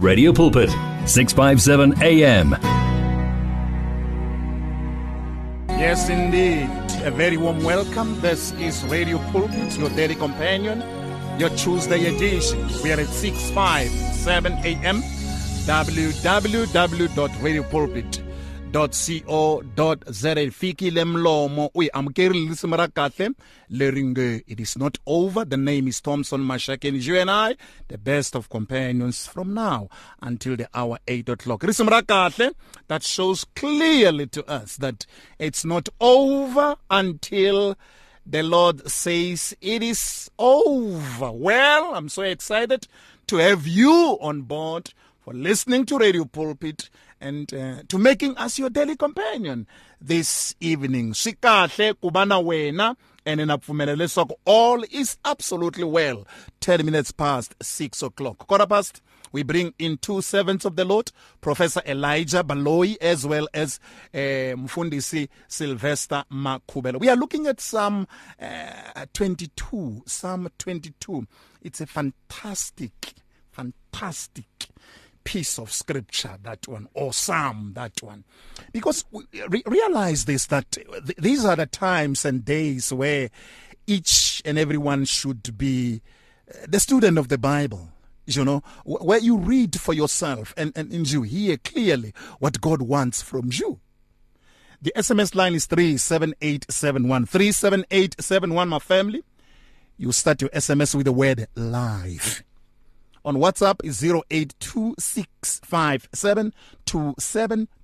Radio Pulpit, 657 AM. Yes, indeed. A very warm welcome. This is Radio Pulpit, your daily companion, your Tuesday edition. We are at 657 AM, www.radiopulpit.com co.za fikile mlomo. Uyi-amukerile lisimi ra kahle. Leri nge it is not over. The name is thompson mashakeni you and i the best of companions from now until the hour 8 o'clock. Risimi ra kahle. That shows clearly to us that it's not over until the lord says it is over. Well i'm so excited to have you on board for listening to radio pulpit and uh, to making us your daily companion this evening sikahle kubana wena and napfumela leswaku all is absolutely well 10 minutes past 6 o'clock quarter past we bring in two servants of the Lord, Professor Elijah Baloyi as well as uh, Mfundisi Sylvester Makhuvhele. We are looking at Psalm uh, 22, Psalm 22. It's a fantastic, fantastic piece of scripture, that one, or psalm, that one. Because re- realize this that th- these are the times and days where each and everyone should be uh, the student of the Bible. You know, where you read for yourself and, and, and you hear clearly what God wants from you. The SMS line is 37871. 37871, my family. You start your SMS with the word live on WhatsApp is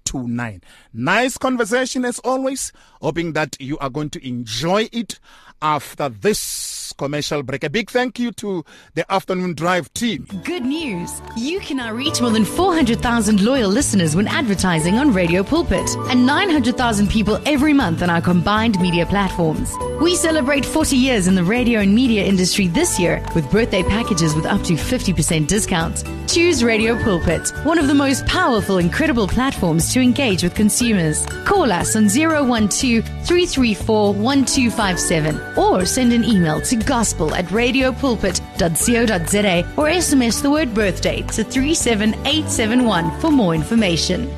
0826572729. Nice conversation as always. Hoping that you are going to enjoy it after this commercial break. A big thank you to the Afternoon Drive team. Good news! You can now reach more than 400,000 loyal listeners when advertising on Radio Pulpit and 900,000 people every month on our combined media platforms. We celebrate 40 years in the radio and media industry this year with birthday packages with up to 50% discount. Choose Radio Pulpit, one of the most powerful and credible platforms to engage with consumers. Call us on 012 334 1257 or send an email to gospel at radiopulpit.co.za or SMS the word birthday to 37871 for more information.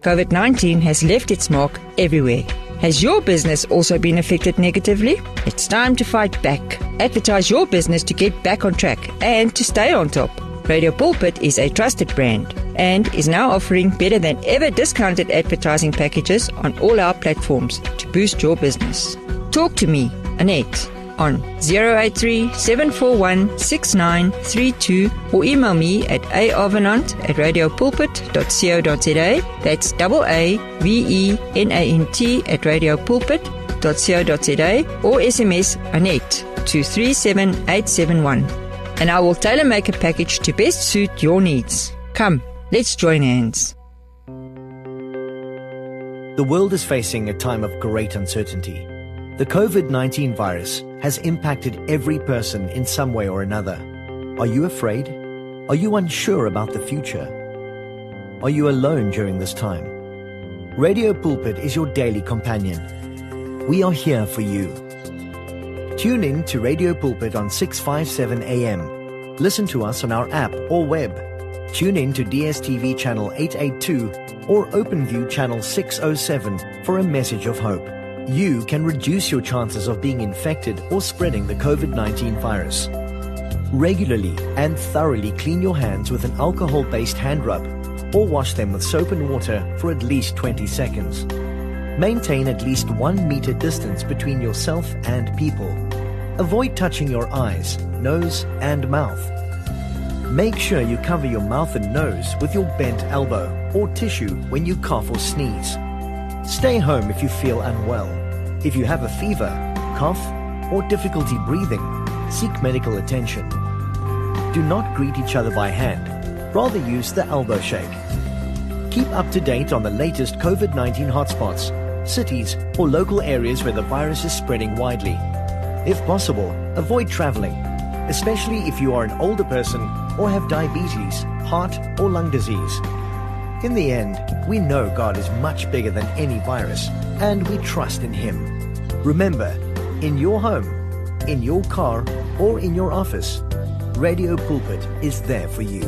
COVID 19 has left its mark everywhere. Has your business also been affected negatively? It's time to fight back. Advertise your business to get back on track and to stay on top. Radio Pulpit is a trusted brand and is now offering better than ever discounted advertising packages on all our platforms to boost your business. Talk to me, Annette, on 083 741 6932 or email me at aavenant at radiopulpit.co.za. That's double A V E N A N T at radiopulpit.co.za or SMS Annette to 37871 and I will tailor make a package to best suit your needs. Come, let's join hands. The world is facing a time of great uncertainty. The COVID 19 virus has impacted every person in some way or another. Are you afraid? Are you unsure about the future? Are you alone during this time? Radio Pulpit is your daily companion. We are here for you. Tune in to Radio Pulpit on 657 AM. Listen to us on our app or web. Tune in to DSTV channel 882 or OpenView channel 607 for a message of hope you can reduce your chances of being infected or spreading the COVID 19 virus. Regularly and thoroughly clean your hands with an alcohol based hand rub or wash them with soap and water for at least 20 seconds. Maintain at least one meter distance between yourself and people. Avoid touching your eyes, nose, and mouth. Make sure you cover your mouth and nose with your bent elbow or tissue when you cough or sneeze. Stay home if you feel unwell. If you have a fever, cough, or difficulty breathing, seek medical attention. Do not greet each other by hand, rather use the elbow shake. Keep up to date on the latest COVID 19 hotspots, cities, or local areas where the virus is spreading widely. If possible, avoid traveling, especially if you are an older person or have diabetes, heart, or lung disease. In the end, we know God is much bigger than any virus, and we trust in Him. Remember, in your home, in your car, or in your office, Radio Pulpit is there for you.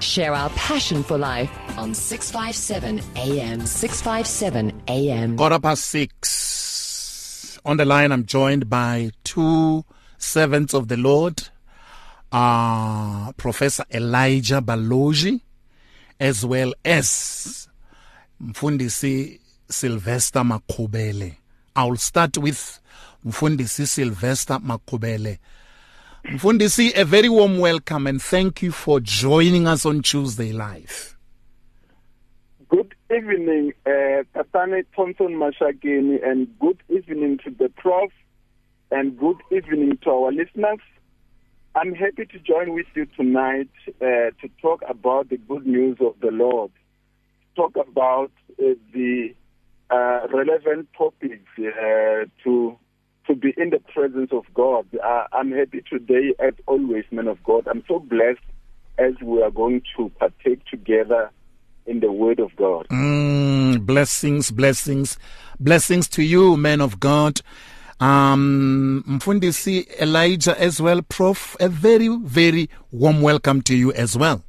Share our passion for life on 657 AM. 657 AM. Quarter past six. On the line, I'm joined by two servants of the Lord, uh, Professor Elijah Baloyi, as well as Mfundisi Sylvester Makhuvhele. I'll start with Mfundisi Sylvester Makhuvhele. Mfundisi, a very warm welcome and thank you for joining us on Tuesday Live. Good evening, uh, Tatane Thompson Mashakeni, and good evening to the prof, and good evening to our listeners. I'm happy to join with you tonight uh, to talk about the good news of the Lord, talk about uh, the uh, relevant topics uh, to to be in the presence of God. Uh, I'm happy today, as always, man of God. I'm so blessed as we are going to partake together in the Word of God. Mm, blessings, blessings, blessings to you, man of God. Um, Mfundisi Elijah as well, Prof. A very, very warm welcome to you as well.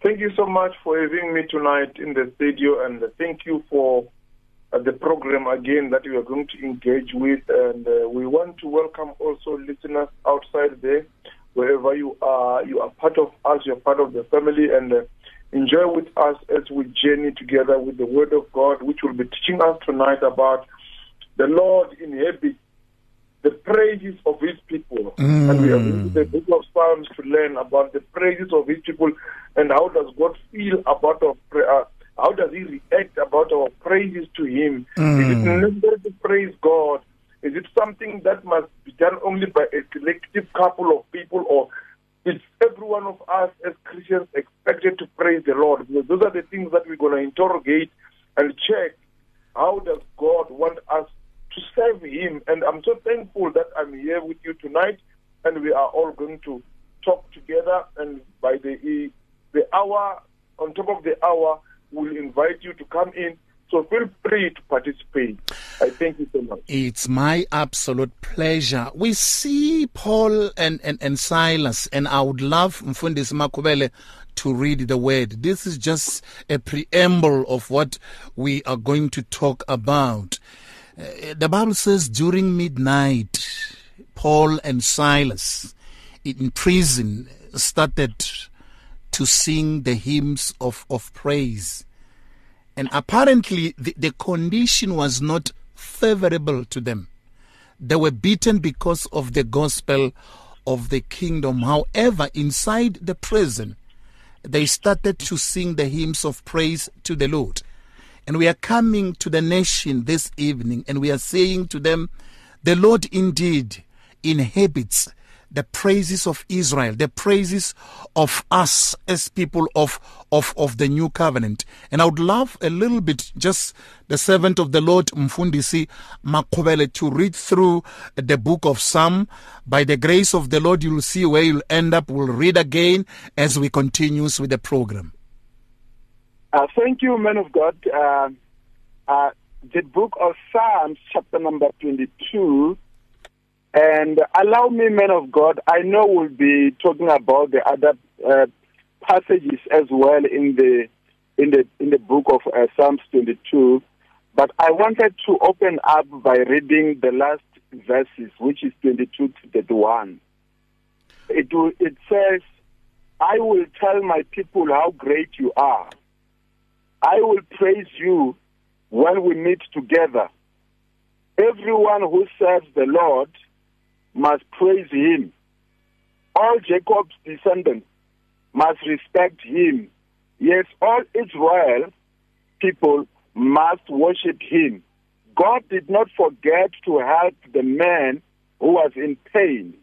Thank you so much for having me tonight in the studio, and thank you for uh, the program again that we are going to engage with. And uh, we want to welcome also listeners outside there, wherever you are. You are part of us, you're part of the family, and uh, enjoy with us as we journey together with the Word of God, which will be teaching us tonight about the Lord inhabits the praises of his people. Mm. And we have going the book of Psalms to learn about the praises of his people and how does God feel about our prayer. How does he react about our praises to him? Mm. Is it necessary to praise God? Is it something that must be done only by a selective couple of people or is every one of us as Christians expected to praise the Lord? Because those are the things that we're going to interrogate and check. How does God want us Him? And I'm so thankful that I'm here with you tonight, and we are all going to talk together. And by the the hour, on top of the hour, we'll invite you to come in. So feel free to participate. I thank you so much. It's my absolute pleasure. We see Paul and, and, and Silas, and I would love Mfundisi Makhuvhele to read the word. This is just a preamble of what we are going to talk about. Uh, the Bible says during midnight, Paul and Silas in prison started to sing the hymns of, of praise. And apparently, the, the condition was not favorable to them. They were beaten because of the gospel of the kingdom. However, inside the prison, they started to sing the hymns of praise to the Lord. And we are coming to the nation this evening and we are saying to them, the Lord indeed inhabits the praises of Israel, the praises of us as people of, of, of the new covenant. And I would love a little bit just the servant of the Lord, Mfundisi Makhuvhele, to read through the book of Psalm. By the grace of the Lord, you'll see where you'll end up. We'll read again as we continue with the program. Uh, thank you, man of God. Uh, uh, the book of Psalms, chapter number 22, and allow me, man of God, I know we'll be talking about the other uh, passages as well in the in the in the book of uh, Psalms 22, but I wanted to open up by reading the last verses, which is 22 to 31. It it says, "I will tell my people how great you are. I will praise you when we meet together. Everyone who serves the Lord." must praise him. All Jacob's descendants must respect him. Yes, all Israel people must worship him. God did not forget to help the man who was in pain.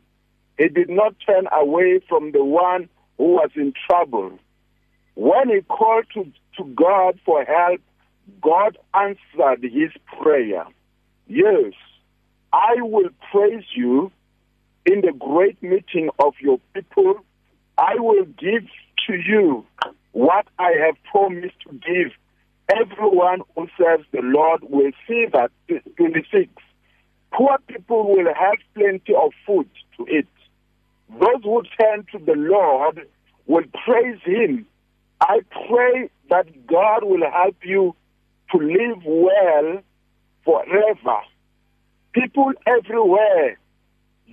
He did not turn away from the one who was in trouble. When he called to, to God for help, God answered his prayer. Yes, I will praise you in the great meeting of your people. I will give to you what I have promised to give. Everyone who serves the Lord will see that. 26. Poor people will have plenty of food to eat. those who turn to the Lord will praise Him. I pray that God will help you to live well forever. People everywhere,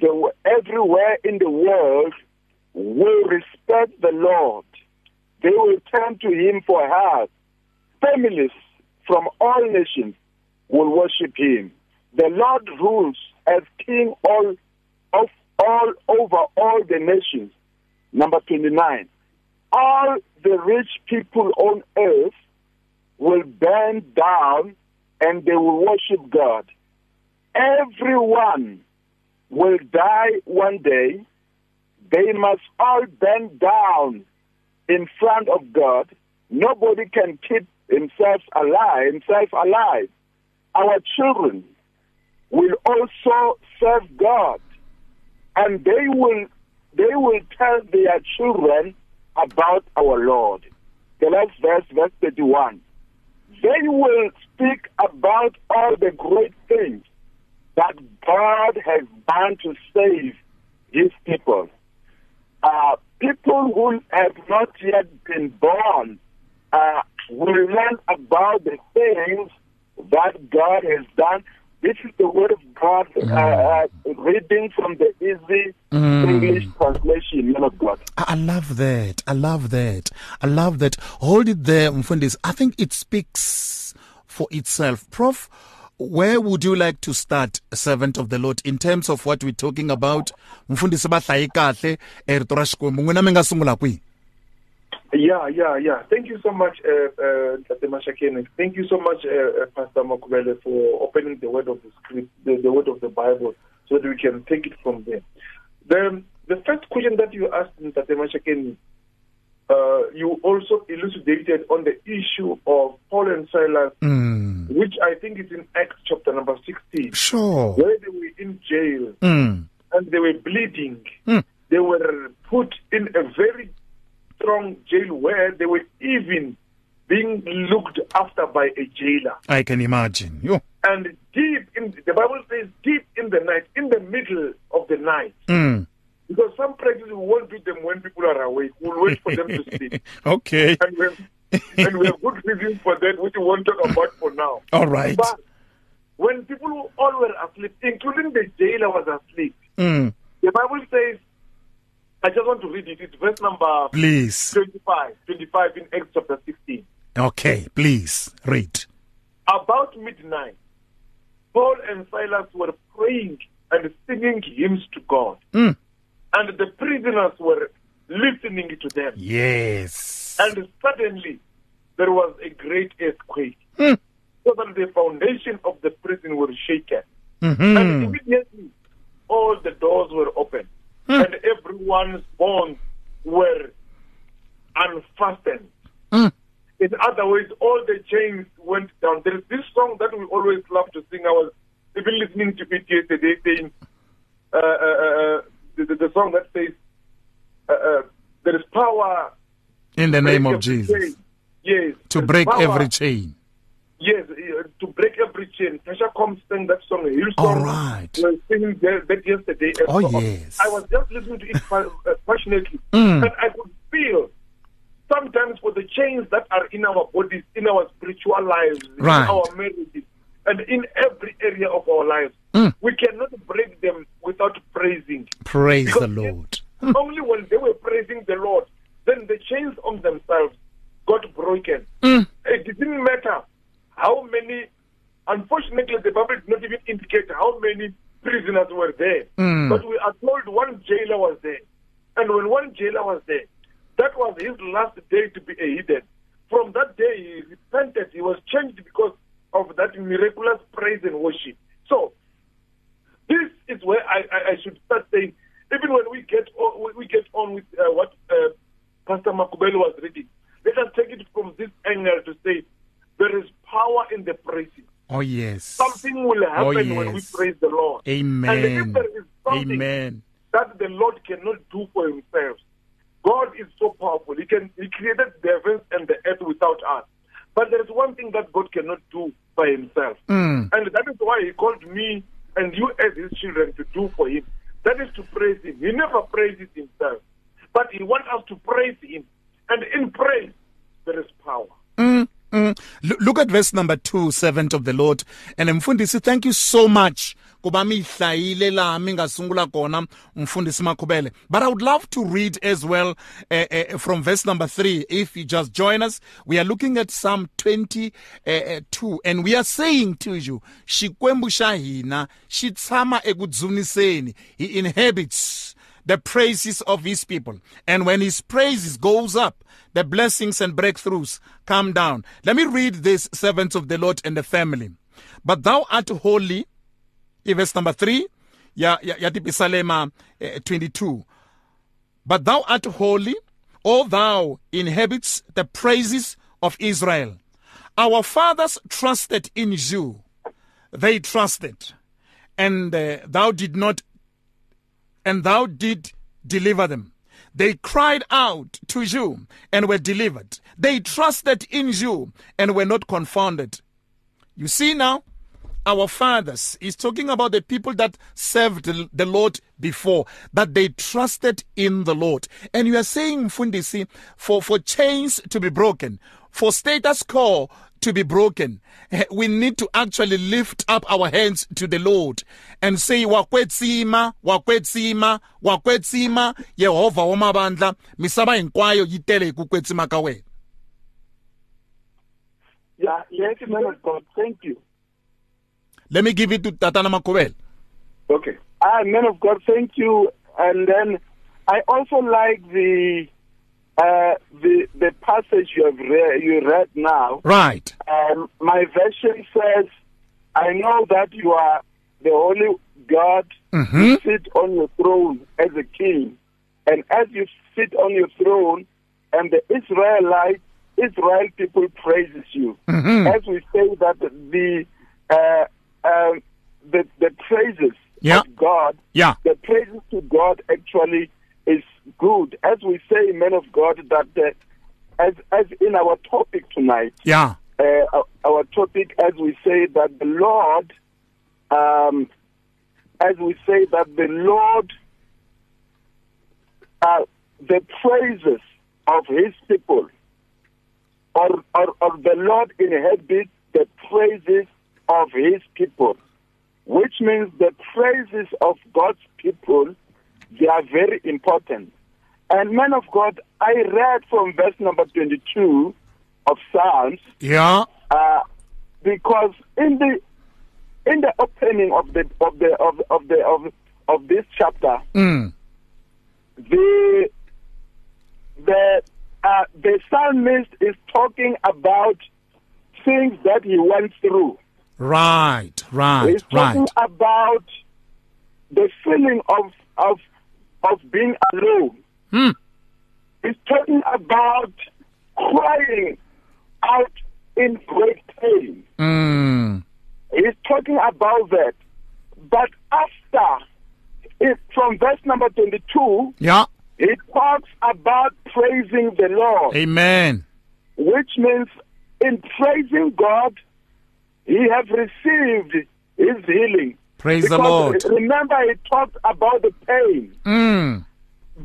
the, everywhere in the world will respect the Lord. They will turn to Him for help. Families from all nations will worship Him. The Lord rules as King all of all over all the nations. Number 29. All the rich people on earth will bend down and they will worship God. Everyone will die one day. They must all bend down in front of God. Nobody can keep himself alive, himself alive. Our children will also serve God and they will they will tell their children about our Lord. The next verse, verse 31. They will speak about all the great things that God has done to save his people. Uh, people who have not yet been born uh, will learn about the things that God has done this is the word of God uh, uh, reading from the easy English translation, man of God. I love that. I love that. I love that. Hold it there, Mfundis. I think it speaks for itself. Prof, where would you like to start, servant of the Lord, in terms of what we're talking about? Mfundisi ba hlaye kahle erito ra Xikwembu. N'wina mi nga sungula kwihi? Yeah, yeah, yeah. Thank you so much, uh, uh, Mashakeni. Thank you so much, uh, uh, Pastor Makhuvhele, for opening the word of the script, the, the word of the Bible, so that we can take it from there. The, the first question that you asked, Tate Mashakeni, uh, you also elucidated on the issue of Paul and Silas, Mm. which I think is in Acts chapter number 16, Sure. where they were in jail Mm. and they were bleeding. Mm. They were put in a very strong jail where they were even being looked after by a jailer. I can imagine. Yo. And deep in the Bible says deep in the night, in the middle of the night, Mm. because some practices we won't do them when people are awake. We'll wait for them to sleep. okay. And we have, and we have good reasons for that, which we won't talk about for now. All right. But when people all were asleep, including the jailer was asleep, Mm. the Bible says, I just want to read it. It's verse number Please. 25, 25 in Acts chapter 16. Okay, please read. About midnight, Paul and Silas were praying and singing hymns to God, Mm. and the prisoners were listening to them. Yes. And suddenly, there was a great earthquake, Mm. so that the foundation of the prison was shaken. Mhm. And immediately, all the doors were open, Mm. and everyone's bonds were unfastened. Mm. In other words, all the chains went down. There is this song that we always love to sing. I was even listening to it yesterday, saying uh, uh, uh, the, the, the song that says, uh, uh, "There is power In the name of Jesus. chain." Yes, To break power. every chain. Yes, uh, to break chain. Tasha Cobbs sang that song. Hillsong All right. was singing that, that yesterday. Oh, so yes. I was just listening to it uh, passionately, Mm. and I could feel sometimes for the chains that are in our bodies, in our spiritual lives, Right. in our marriages, and in every area of our lives, Mm. we cannot break them without praising. Praise Because the Lord. Only when they were praising the Lord, then the chains on themselves got broken. Mm. It didn't matter how many, unfortunately, the Bible did not even indicate how many prisoners were there. Mm. But we are told one jailer was there. And when one jailer was there, that was his last day to be a hidden. From that day, he repented. He was changed because of that miraculous praise and worship. So, this is where I, I, I should start saying, even when we get on, we get on with uh, what uh, Pastor Makhuvhele was reading, let us take it from this angle to say there is power in the praising. Oh, yes. Something will happen when we praise the Lord. And Amen. if there is something Amen. that the Lord cannot do for himself, God is so powerful. He can He created the heavens and the earth without us. But there is one thing that God cannot do by himself. Mm. And that is why he called me and you as his children to do for him. That is to praise Him. He never praises Himself, but He wants us to praise Him. And in praise, there is power. Mm, mm. Look at verse number two, servant of the Lord. And Mfundisi, thank you so much. but i would love to read as well uh, uh, from verse number 3 if you just join us we are looking at psalm 22 uh, and we are saying to you he inhabits the praises of his people. And when his praises goes up, the blessings and breakthroughs come down. Let me read this, servants of the Lord and the family. But thou art holy, verse number 3, ya, ya, ya Salema uh, 22. But thou art holy, O thou inhabits the praises of Israel. Our fathers trusted in you. They trusted. And uh, thou did not and thou did deliver them. They cried out to you and were delivered. They trusted in you and were not confounded. You see now, our fathers is talking about the people that served the Lord before, that they trusted in the Lord. And you are saying, Fundisi, for, for chains to be broken, for status quo to be broken, we need to actually lift up our hands to the Lord and say, Wakwetsima, Wakwetsima, Wakwetsima, Yehova wamabandla, misaba hinkwayo yitele kukwetsima ka wena. Yeah, yes, man of God, thank you. Let me give it to Tatana Makobel. Okay. Ah, man of God, thank you. And then I also like the uh, the the passage you have read, you read now. Right. Um, my version says, "I know that you are the Holy God. Mm-hmm. You sit on your throne as a king, and as you sit on your throne, and the Israelite Israel people praises you. Mm-hmm. As we say that the uh, um, the the praises Yeah. of God, Yeah. the praises to God actually is good. As we say, men of God, that uh, as as in our topic tonight, Yeah. uh, our, topic, as we say that the Lord, um, as we say that the Lord, uh, the praises of His people, or, or, or the Lord inhabits the praises of His people, which means the praises of God's people, they are very important. And man of God, I read from verse number 22 of Psalms, Yeah. uh, because in the in the opening of the of the of, of the of, of this chapter, Mm. the the uh, the psalmist is talking about things that he went through. Right. Right. He's talking Right. about the feeling of of of being alone. Hmm. He's talking about crying out in great pain. Mm. He's talking about that. But after, it, from verse number 22, Yeah. he talks about praising the Lord, Amen. which means in praising God, he have received his healing. Praise the Lord. Remember, he talked about the pain. Mm.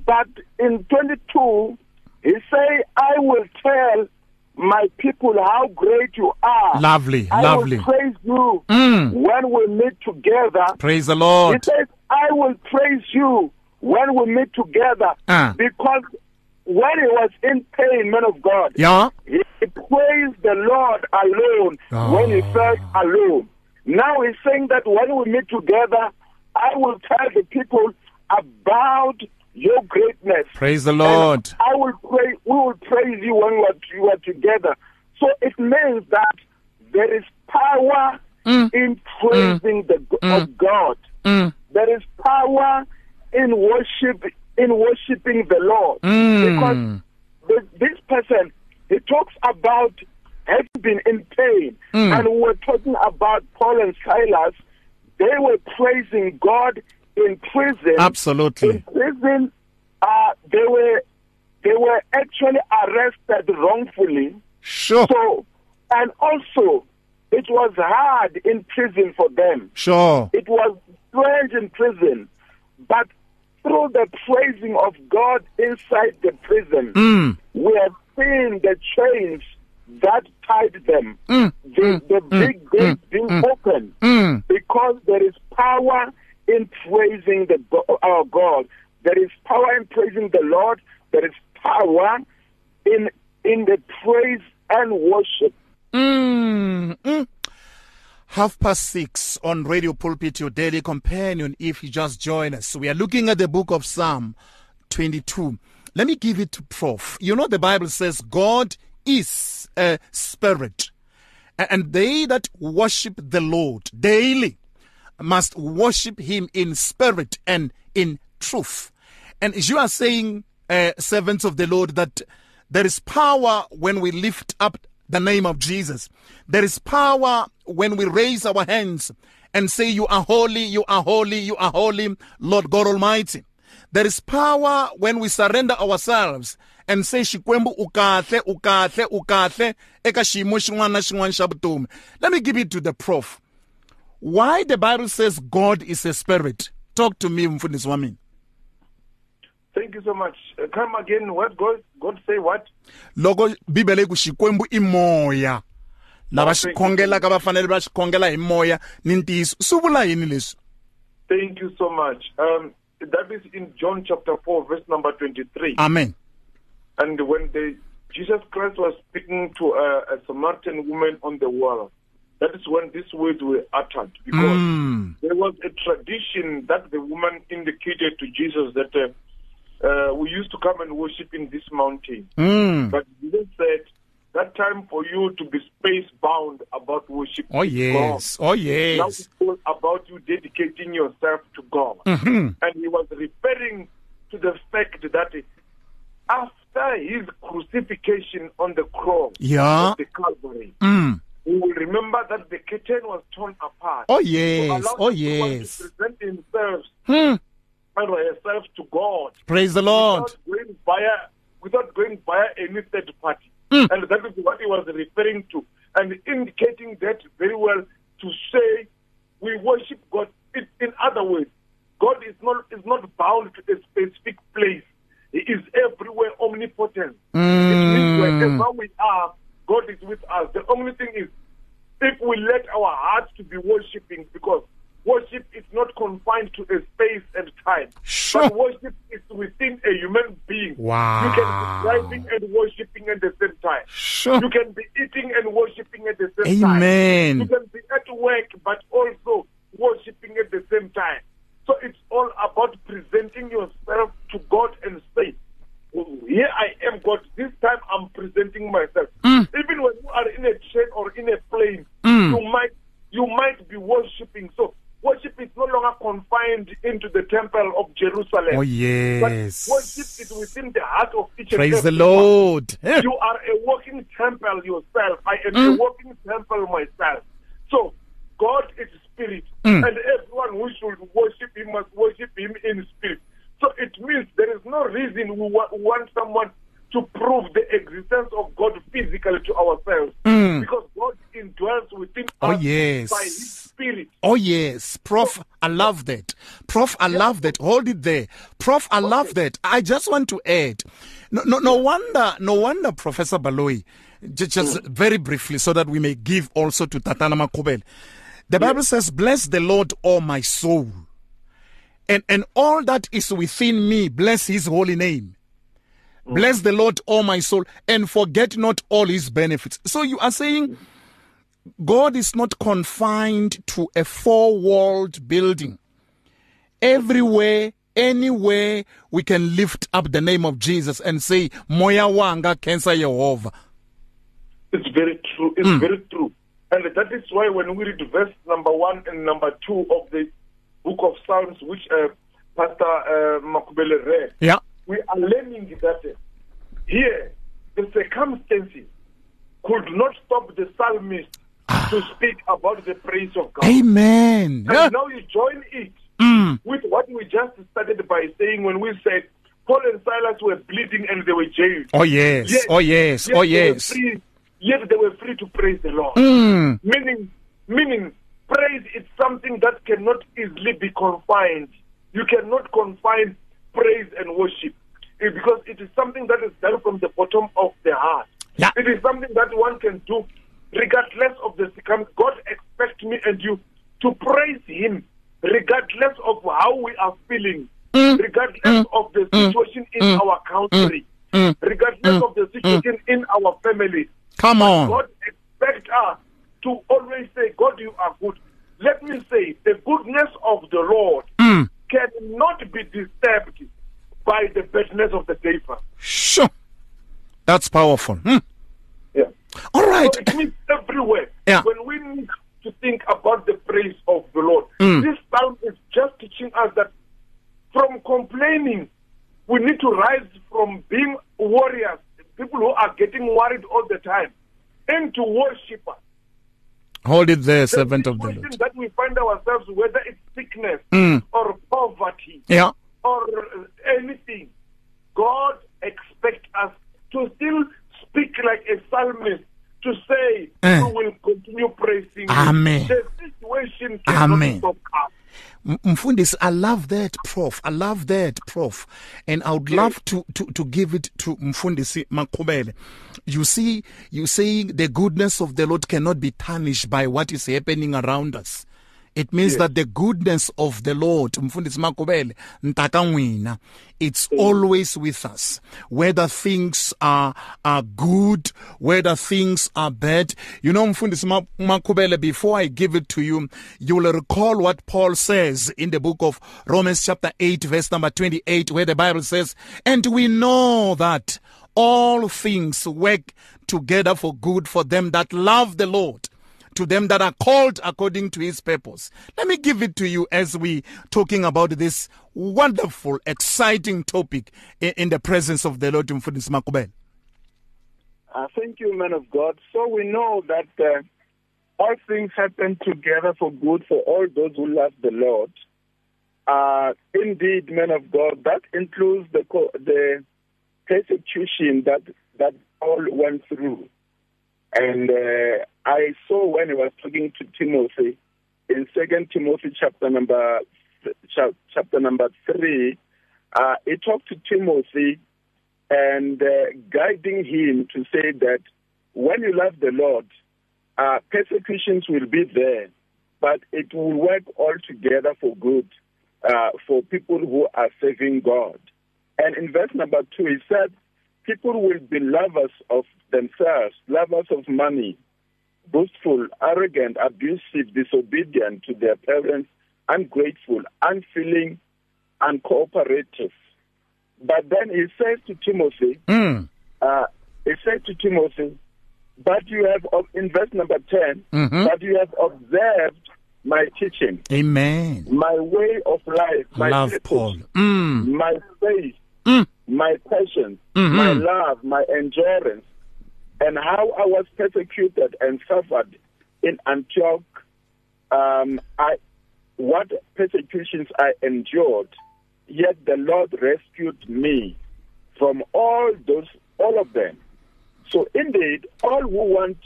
But in 22, he say, I will tell my people how great you are. Lovely. I Lovely. will praise you Mm. when we meet together. Praise the Lord. He says, I will praise you when we meet together. Ah. Because when he was in pain, man of God, Yeah. he praised the Lord alone when he Ah. felt alone. Now he's saying that when we meet together, I will tell the people about your greatness. Praise the Lord. And I will pray. We will praise you when we are, we are together. So it means that there is power in praising the of God. Mm. There is power in worship in worshiping the Lord Mm. because this, this person he talks about having been in pain, and we were talking about Paul and Silas. They were praising God in prison. Absolutely. In prison, uh, they were they were actually arrested wrongfully. Sure. So, and also, it was hard in prison for them. Sure. It was strange in prison. but through the praising of God inside the prison, Mm. we have seen the chains that tied them, Mm. the, the big gate being open, Mm. because there is power in praising the our God. There is power in praising the Lord. There is power in in the praise and worship. Mm, mm. Half past six on Radio Pulpit, your daily companion. If you just join us, we are looking at the book of Psalm 22. Let me give it to Prof. You know, the Bible says God is a spirit, and they that worship the Lord daily must worship him in spirit and in truth. And as you are saying, uh, servants of the Lord, that there is power when we lift up the name of Jesus. There is power when we raise our hands and say, You are holy, you are holy, you are holy, Lord God Almighty. There is power when we surrender ourselves and say Xikwembu ukahle ukahle ukahle eka xiyimo xin'wana na xin'wana xa vutomi. Let me give it to the prof. Why the Bible says God is a spirit? Talk to me, mfundisi wa mina. Thank you so much. Uh, come again. What God? God say what? loko bibele ku xikwembu i moya lava xi thank you. khongelaka va fanele va xi khongela hi moya ni ntiyiso swi vula yini leswi Thank you so much. Um, that is in John chapter four, verse number twenty-three. amen And when the Jesus Christ was speaking to a, a Samaritan woman on the wall, that is when these words were uttered. Because Mm. there was a tradition that the woman indicated to Jesus that uh, uh, we used to come and worship in this mountain. Mm. But Jesus said, that time for you to be space bound about worship. oh yes oh Now yes it's all about you dedicating yourself to God. Mhm. And he was referring to the fact that after his crucifixion on the cross Yeah. the Calvary, Mm. we will remember that the curtain was torn apart. oh yes oh yes To present themselves Hmm. and herself to God praise the lord without going via without going via any third party. Mm. And that is what he was referring to and indicating that very well to say we worship God. It, in other words, God is not is not bound to a specific place. He is everywhere omnipotent. It means Mm. wherever we are, God is with us. The only thing is if we let our hearts to be worshiping because worship is not confined to a space and time. Sure. But worship is within a human being. Wow. You can be driving and worshiping at the same time. Sure. You can be eating and worshiping at the same time. Amen. You can be at work but also worshiping at the same time. So it's all about presenting yourself to God and say, "Oh, here I am, God. This time I'm presenting myself. Mm. Even when you are in a train or in a plane, Mm. you might you might be worshiping. So no longer confined into the temple of Jerusalem. oh But yes worship is within the heart of each praise the one. lord. You are a walking temple yourself. I am Mm. a walking temple myself. So God is spirit, Mm. and everyone who should worship Him must worship Him in spirit. So it means there is no reason we wa- want someone to prove the existence of God physically to ourselves, Mm. because God indwells within Oh, us yes. by His spirit. Oh yes, Prof, I love that. Prof, I love that. Hold it there, Prof. I love that. I just want to add. No, no, no wonder, no wonder, Professor Baloyi. Just, just very briefly, so that we may give also to Tatana Makhuvhele. The Bible says, "Bless the Lord, all my soul, and and all that is within me. Bless His holy name." Mm. Bless the Lord, all my soul, and forget not all his benefits. So you are saying mm. God is not confined to a four walled building. Everywhere, anywhere, we can lift up the name of Jesus and say, Moya wanga kensa Jehovah. It's very true. It's very true. And that is why when we read verse number one and number two of the book of Psalms, which uh, Pastor uh, Makhuvhele read, Yeah. we are learning that here the circumstances could not stop the psalmist to speak about the praise of God. Amen. And Yeah. now you join it Mm. with what we just started by saying when we said Paul and Silas were bleeding and they were jailed. Oh yes. Yet- Oh yes. yet Oh they yes. free- Yet they were free to praise the Lord. Mm. Meaning, meaning, praise is something that cannot easily be confined you cannot confine praise and worship eh, because it is something that is done from the bottom of the heart. Yeah. It is something that one can do regardless of the circumstance. God expects me and you to praise Him regardless of how we are feeling, mm. regardless mm. of the mm. situation in our country, regardless of the situation in our family. Come on. God expects us to always say, God, you are good. Let me say, the goodness of the Lord cannot be disturbed by the badness of the neighbor. Sure. That's powerful. Hmm. All right. So it means everywhere. Yeah. When we need to think about the praise of the Lord, Mm. this psalm is just teaching us that from complaining, we need to rise from being warriors, people who are getting worried all the time, into worshippers. Hold it there, The servant of the Lord. that we find ourselves, whether it's sickness Mm. or poverty Yeah. or anything, God expects us to still speak like a psalmist to say Eh. we will continue praising. Him." Amen. The situation cannot Amen. stop us. Mfundis, I love that, Prof. I love that, Prof. And I would love to, to, to give it to Mfundisi Makhuvhele. You see, you saying the goodness of the Lord cannot be tarnished by what is happening around us. It means that the goodness of the Lord, Mfundisi Makhuvhele, it's mm. always with us. Whether things are, are good, whether things are bad. You know, Mfundisi Makhuvhele, before I give it to you, you will recall what Paul says in the book of Romans chapter 8 verse number 28 where the Bible says, and we know that all things work together for good for them that love the Lord to them that are called according to his purpose. Let me give it to you as we talking about this wonderful, exciting topic in, in the presence of the Lord Mfundisi Makhuvhele. Uh, thank you, man of God. So we know that uh, all things happen together for good for all those who love the Lord. Uh, indeed, man of God, that includes the the persecution that that Paul went through. And uh, I saw when he was talking to Timothy in Second Timothy chapter number chap- chapter number three, uh, he talked to Timothy and uh, guiding him to say that when you love the Lord, uh, persecutions will be there, but it will work all together for good uh, for people who are serving God. And in verse number two, he said, People will be lovers of themselves, lovers of money, boastful, arrogant, abusive, disobedient to their parents, ungrateful, unfeeling, uncooperative. But then he says to Timothy, Mm. uh, he said to Timothy, but you have, in verse number 10, Mhm. but you have observed my teaching, Amen. my way of life, my Love purpose, Paul. Mm. my faith, Mm. My patience, Mhm. my love, my endurance, and how I was persecuted and suffered in Antioch. Um, I, what persecutions I endured, yet the Lord rescued me from all those, all of them. So indeed, all who want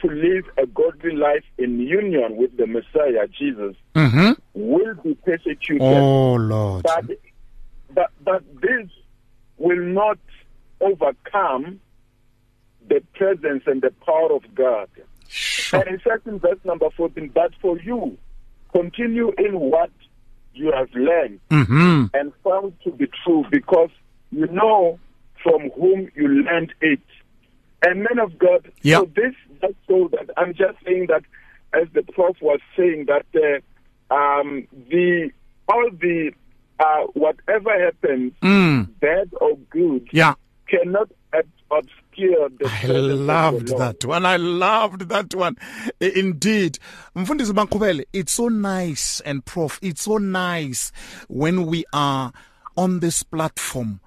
to live a godly life in union with the Messiah, Jesus, hmm will be persecuted. Oh, Lord. But, but, but this will not overcome the presence and the power of God. Sure. And in says in verse number 14, but for you, continue in what you have learned hmm and found to be true because you know from whom you learned it. And men of God, Yeah. so this just so that I'm just saying that as the prof was saying that uh, um, the all the uh, whatever happens, Mm. bad or good, Yeah. cannot ob- obscure the I presence of the loved that one. I loved that one. Indeed. Mfundisi Makhuvhele, it's so nice and prof, it's so nice when we are on this platform,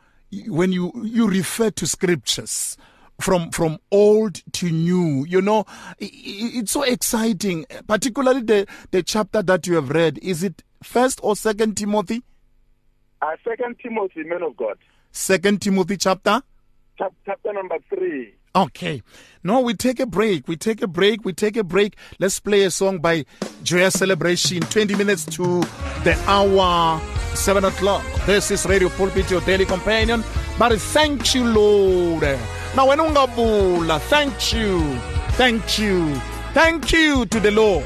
when you, you refer to scriptures from, from old to new, you know, it's so exciting, particularly the, the chapter that you have read. Is it first or second Timothy? Uh, Second Timothy, man of God, Second Timothy chapter? chap- chapter number three. Okay. No, we take a break. We take a break. We take a break. Let's play a song by Joyous Celebration. 20 minutes to the hour 7 o'clock. This is Radio Pulpit, your daily companion. But thank you, Lord. Now, thank you. Thank you. Thank you to the Lord.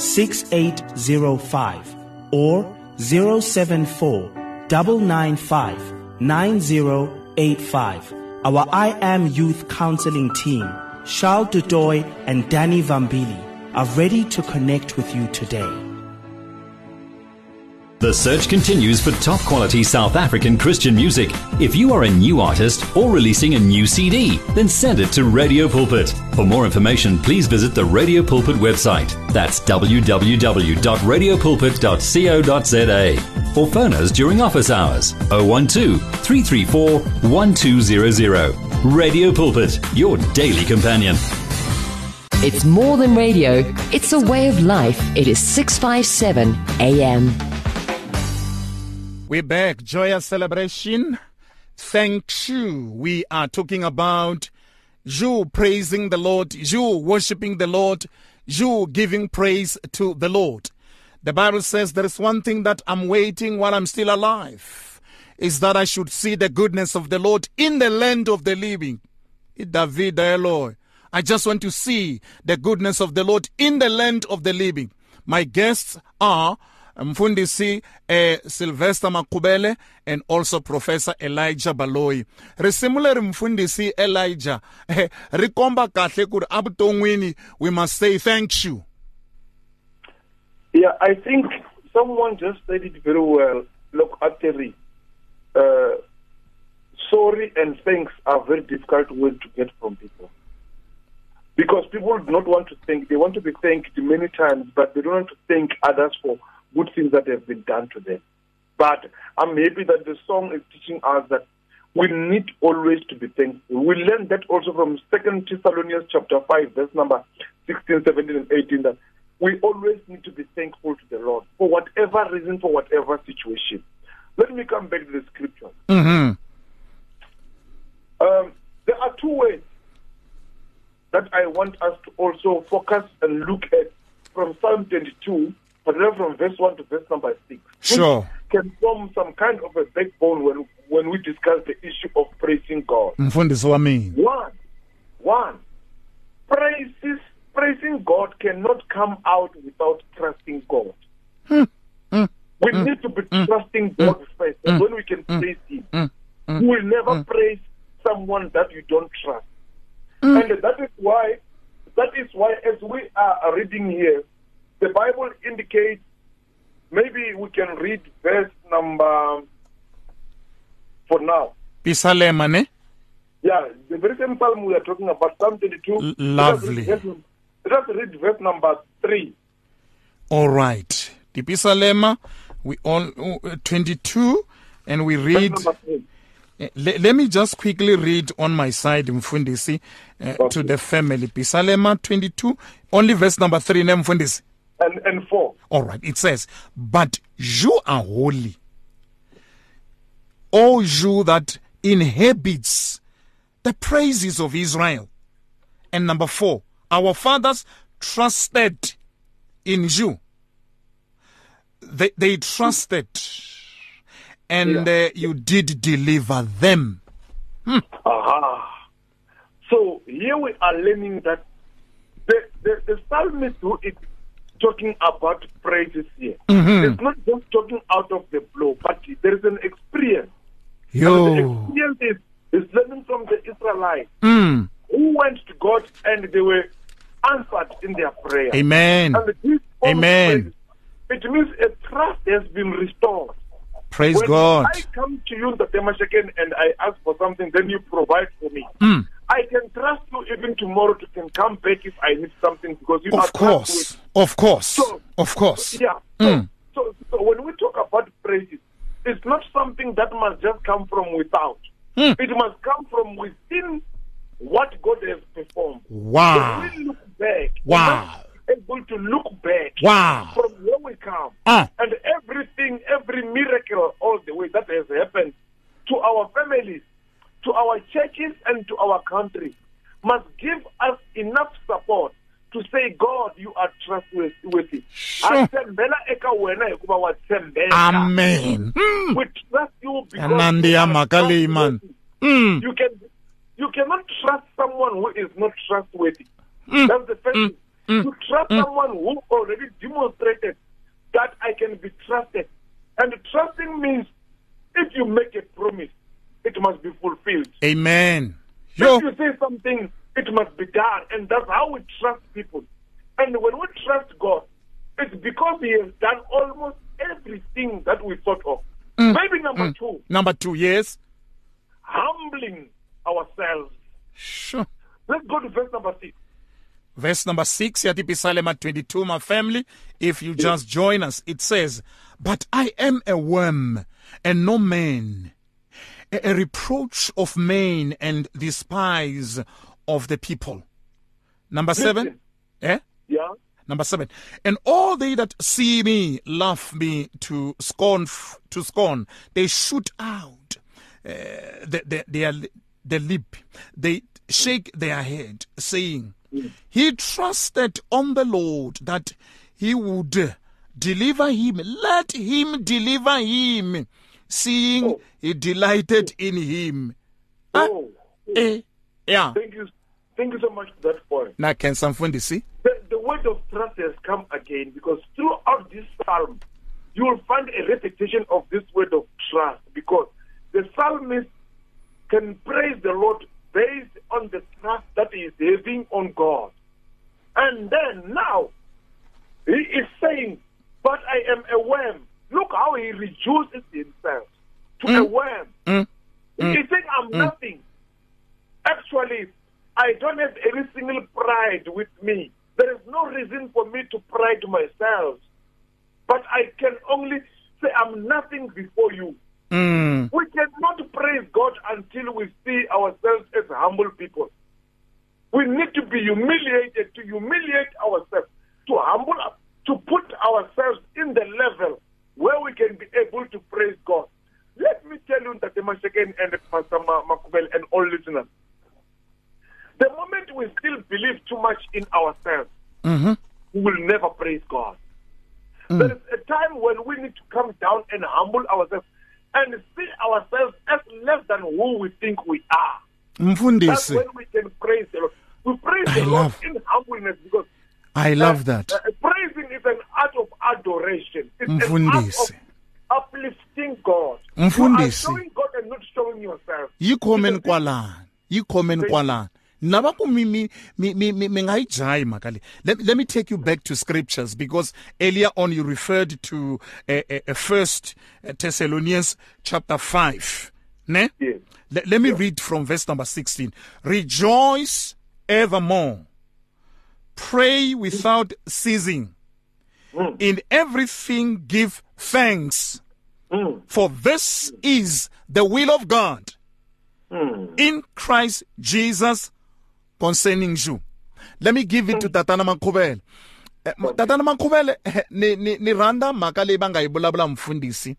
6805 or 074 995 9085. Our I Am Youth Counseling team, Charles Dudoy and Danny Vambili, are ready to connect with you today. The search continues for top quality South African Christian music. If you are a new artist or releasing a new CD, then send it to Radio Pulpit. For more information, please visit the Radio Pulpit website. That's www.radiopulpit.co.za. Or phone us during office hours 012 334 1200. Radio Pulpit, your daily companion. It's more than radio, it's a way of life. It is 657 AM. We're back. Joyous celebration. Thank you. We are talking about you praising the Lord, you worshiping the Lord, you giving praise to the Lord. The Bible says there is one thing that I'm waiting while I'm still alive is that I should see the goodness of the Lord in the land of the living. David. I just want to see the goodness of the Lord in the land of the living. My guests are mfundisi eh, Sylvester Makhuvhele and also Professor Elijah Baloyi. Risimu leri mfundisi Elijah eh, ri komba kahle ku ri we must say thank you. Yeah, I think someone just said it very well. Look, actually, uh, sorry and thanks are very difficult words to get from people. Because people do not want to thank, they want to be thanked many times, but they don't want to thank others for good things that have been done to them. But I'm happy that the song is teaching us that we need always to be thankful. We learn that also from Second Thessalonians chapter 5, verse number 16, 17, and 18, that we always need to be thankful to the Lord for whatever reason, for whatever situation. Let me come back to the scripture. Mm-hmm. Um, there are two ways that I want us to also focus and look at from Psalm 22, particularly from verse 1 to verse number 6. which Sure. Can form some kind of a backbone when, when we discuss the issue of praising God. Mfundisi wa mina. One, one, praises, praising God cannot come out without trusting God. Hmm. Hmm. we hmm. need to be trusting God first, and when we can praise Him, you will never praise someone that you don't trust. And that is why, that is why, as we are reading here, the Bible indicates. Maybe we can read verse number for now. Pisalema ne? Yeah, the very same psalm we are talking about, Psalm 22. L- lovely. Let us read verse- let us read verse number 3. All right. The Pisalema, we all uh, 22 and we read Verse number 3. Eh, le- let me just quickly read on my side mfundisi uh, to the family Pisalema 22 only verse number 3 ne mfundisi And, and 4. all right it says but you are holy o you that inhabits the praises of Israel. And number 4 our fathers trusted in you. They they trusted and uh, you did deliver them. Aha. So here we are learning that the, the, the psalmist who is talking about praises here, it's not just talking out of the blue, but there is an experience. And the experience is, is learning from the Israelites mm. who went to God and they were answered in their prayer. amen And this Amen. It means a trust has been restored. praise when God I come to you, the Temasheken, and I ask for something, then you provide for me. Mm. I can trust you even tomorrow to can come back if I need something because you are Of course. Of course. So- Of course. Yeah. So, Mm. so, so when we talk about praises, it's not something that must just come from without. Mm. It must come from within what God has performed. Wow. When we look back, Wow. we must be able to look back Wow. from where we come Ah. and everything, every miracle, all the way that has happened to our families, to our churches, and to our country must give us enough support to say, God, you are trustworthy. Sure. Ha tshembela eka wena hikuva wa tshembeka. Amen. Mm. We trust you because Anandi you man. Mm. You can you cannot trust someone who is not trustworthy. Mm. That's the first thing. You trust someone who already demonstrated that I can be trusted. And trusting means if you make a promise, it must be fulfilled. Amen. Yo. If you say something, it must be done. And that's how we trust people. And when we trust God, it's because He has done almost everything that we thought of. Mm. Maybe number mm. two, Number two, yes. humbling ourselves. Sure. Let's go to verse number six. Verse number six, Yati Psalm 22, my family. If you just join us, it says, But I am a worm and no man, a, a reproach of men and despise of the people. Number seven, eh? Yeah. Number seven, and all they that see me laugh me to scorn, to scorn. They shoot out uh, the, the, their the lip. They shake their head, saying, "He trusted on the Lord that He would deliver him. Let Him deliver him, seeing He delighted in Him." Ah, Oh, eh, yeah. thank you. Thank you so much for that point. Now, can someone see? The, the word of trust has come again because throughout this psalm, you will find a repetition of this word of trust because the psalmist can praise the Lord based on the trust that he is having on God. And then now, he is saying, But I am a worm. Look how he reduces himself to a worm. Mm. He's saying, I'm nothing. Actually, I don't have any single pride with me. There is no reason for me to pride myself. But I can only say, I'm nothing before you. Mm. We cannot praise God until we see ourselves as humble people. We need to be humiliated, to humiliate ourselves, to humble up, to put ourselves in the level where we can be able to praise God. Let me tell you that the Mashakeni and Pastor Ma- Makhuvhele and all listeners, the moment we still believe too much in ourselves, Mhm. we will never praise God. There is a time when we need to come down and humble ourselves and see ourselves as less than who we think we are. That's Mfundisi. when we can praise the Lord. We praise I the Lord in humbleness because I love that. uh, praising is an art of adoration. It's an art Mfundisi. uplifting God. Mfundisi. You are showing God and not showing yourself. yikhomen kwalana yikhomen kwalana naba ku mi mi mi mi mi- mi maka le let, let me take you back to scriptures because earlier on you referred to uh, uh, first thessalonians chapter 5 ne Yes. let, let me read from verse number 16 rejoice evermore pray without ceasing Mm. in everything give thanks mm. for this is the will of god mm. in Christ Jesus concerning you. Let me give it to Tatana Makhuvhele. Eh, Tatana Makhuvhele eh, eh, ni ni ni randa mhaka leyi va nga yi vulavula mfundhisi.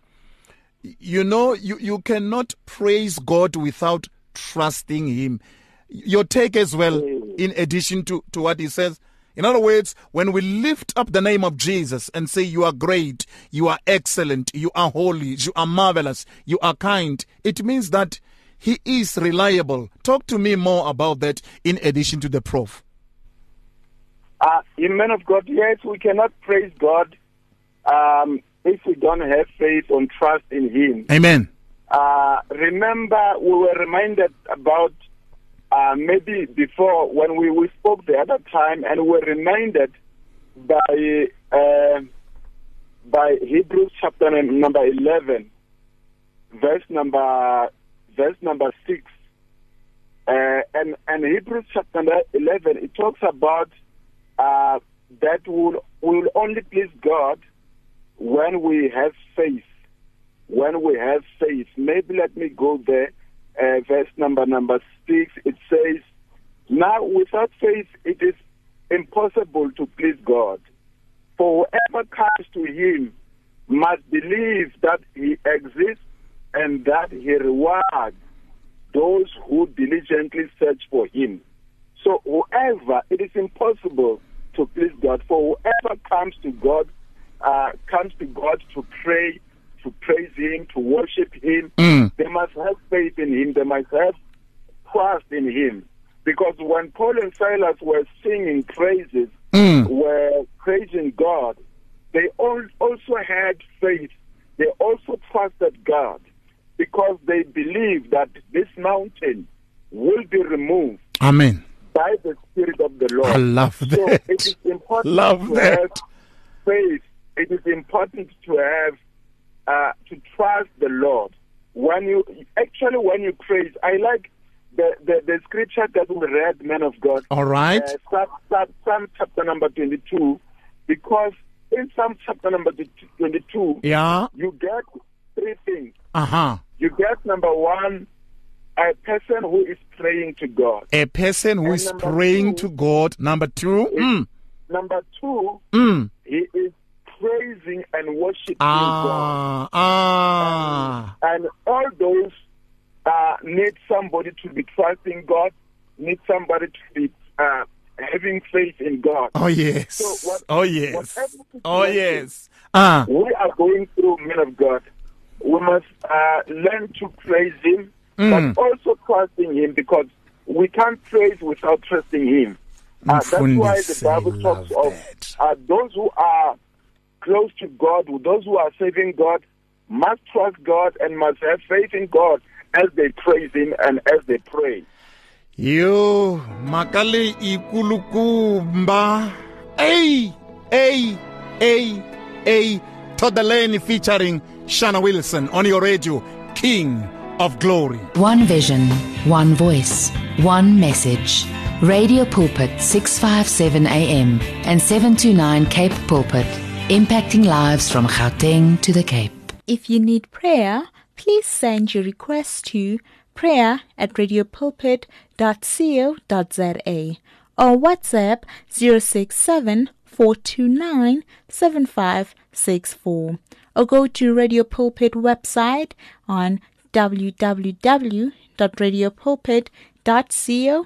You know you you cannot praise God without trusting him. Your take as well in addition to to what he says in other words, when we lift up the name of Jesus and say, You are great, you are excellent, you are holy, you are marvelous, you are kind, it means that He is reliable. Talk to me more about that in addition to the prof. Uh, in men of God, yes, we cannot praise God um, if we don't have faith and trust in Him. Amen. Uh, remember, we were reminded about uh, maybe before when we, we spoke the other time, and we were reminded by uh, by Hebrews chapter number eleven, verse number verse number six. Uh, and, and Hebrews chapter 11, it talks about uh, that we'll, we'll only please God when we have faith. When we have faith. Maybe let me go there. Uh, verse number number six. It says, "Now without faith, it is impossible to please God. For whoever comes to Him must believe that He exists and that He rewards those who diligently search for Him." So whoever, it is impossible to please God. For whoever comes to God, uh, comes to God to pray, to praise Him, to worship Him, Mm. they must have faith in Him. They must have trust in Him. Because when Paul and Silas were singing praises, Mm. were praising God, they all also had faith. They also trusted God because they believed that this mountain will be removed Amen. by the Spirit of the Lord. I love So that. it is important Love to that. have faith. It is important to have uh, to trust the Lord. When you actually when you praise, I like the the, the scripture that we read, man of God. All right. Uh, Psalm, Psalm, Psalm chapter number twenty-two, because in Psalm chapter number twenty-two, Yeah. you get three things. Uh huh. You get number one, a person who is praying to God. A person who And is praying two- to God. Number two. Mm. Number two, Mm. he is praising and worshiping God. Ah. Ah. And all those uh, need somebody to be trusting God, need somebody to be uh, having faith in God. Oh yes. So what- oh yes. Oh yes. Ah. We are going through, men of God. We must uh, learn to praise Him, Mm. but also trusting Him because we can't praise without trusting Him. Uh, that's why the Bible talks of uh, those who are close to God, those who are serving God, must trust God and must have faith in God as they praise Him and as they pray. Yo, makale ikulukumba. Hey, hey, hey, hey. Todd Dulaney featuring Shana Wilson on your radio, King of Glory. One vision, one voice, one message. Radio Pulpit 657 AM and 729 Cape Pulpit, impacting lives from Gauteng to the Cape. If you need prayer, please send your request to prayer at radiopulpit.co.za or WhatsApp 067 429 7564 or go to Radio Pulpit website on www.radiopulpit.co.za.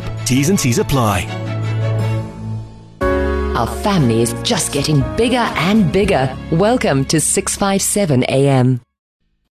shop. T's and C's apply. Our family is just getting bigger and bigger. Welcome to 657 AM.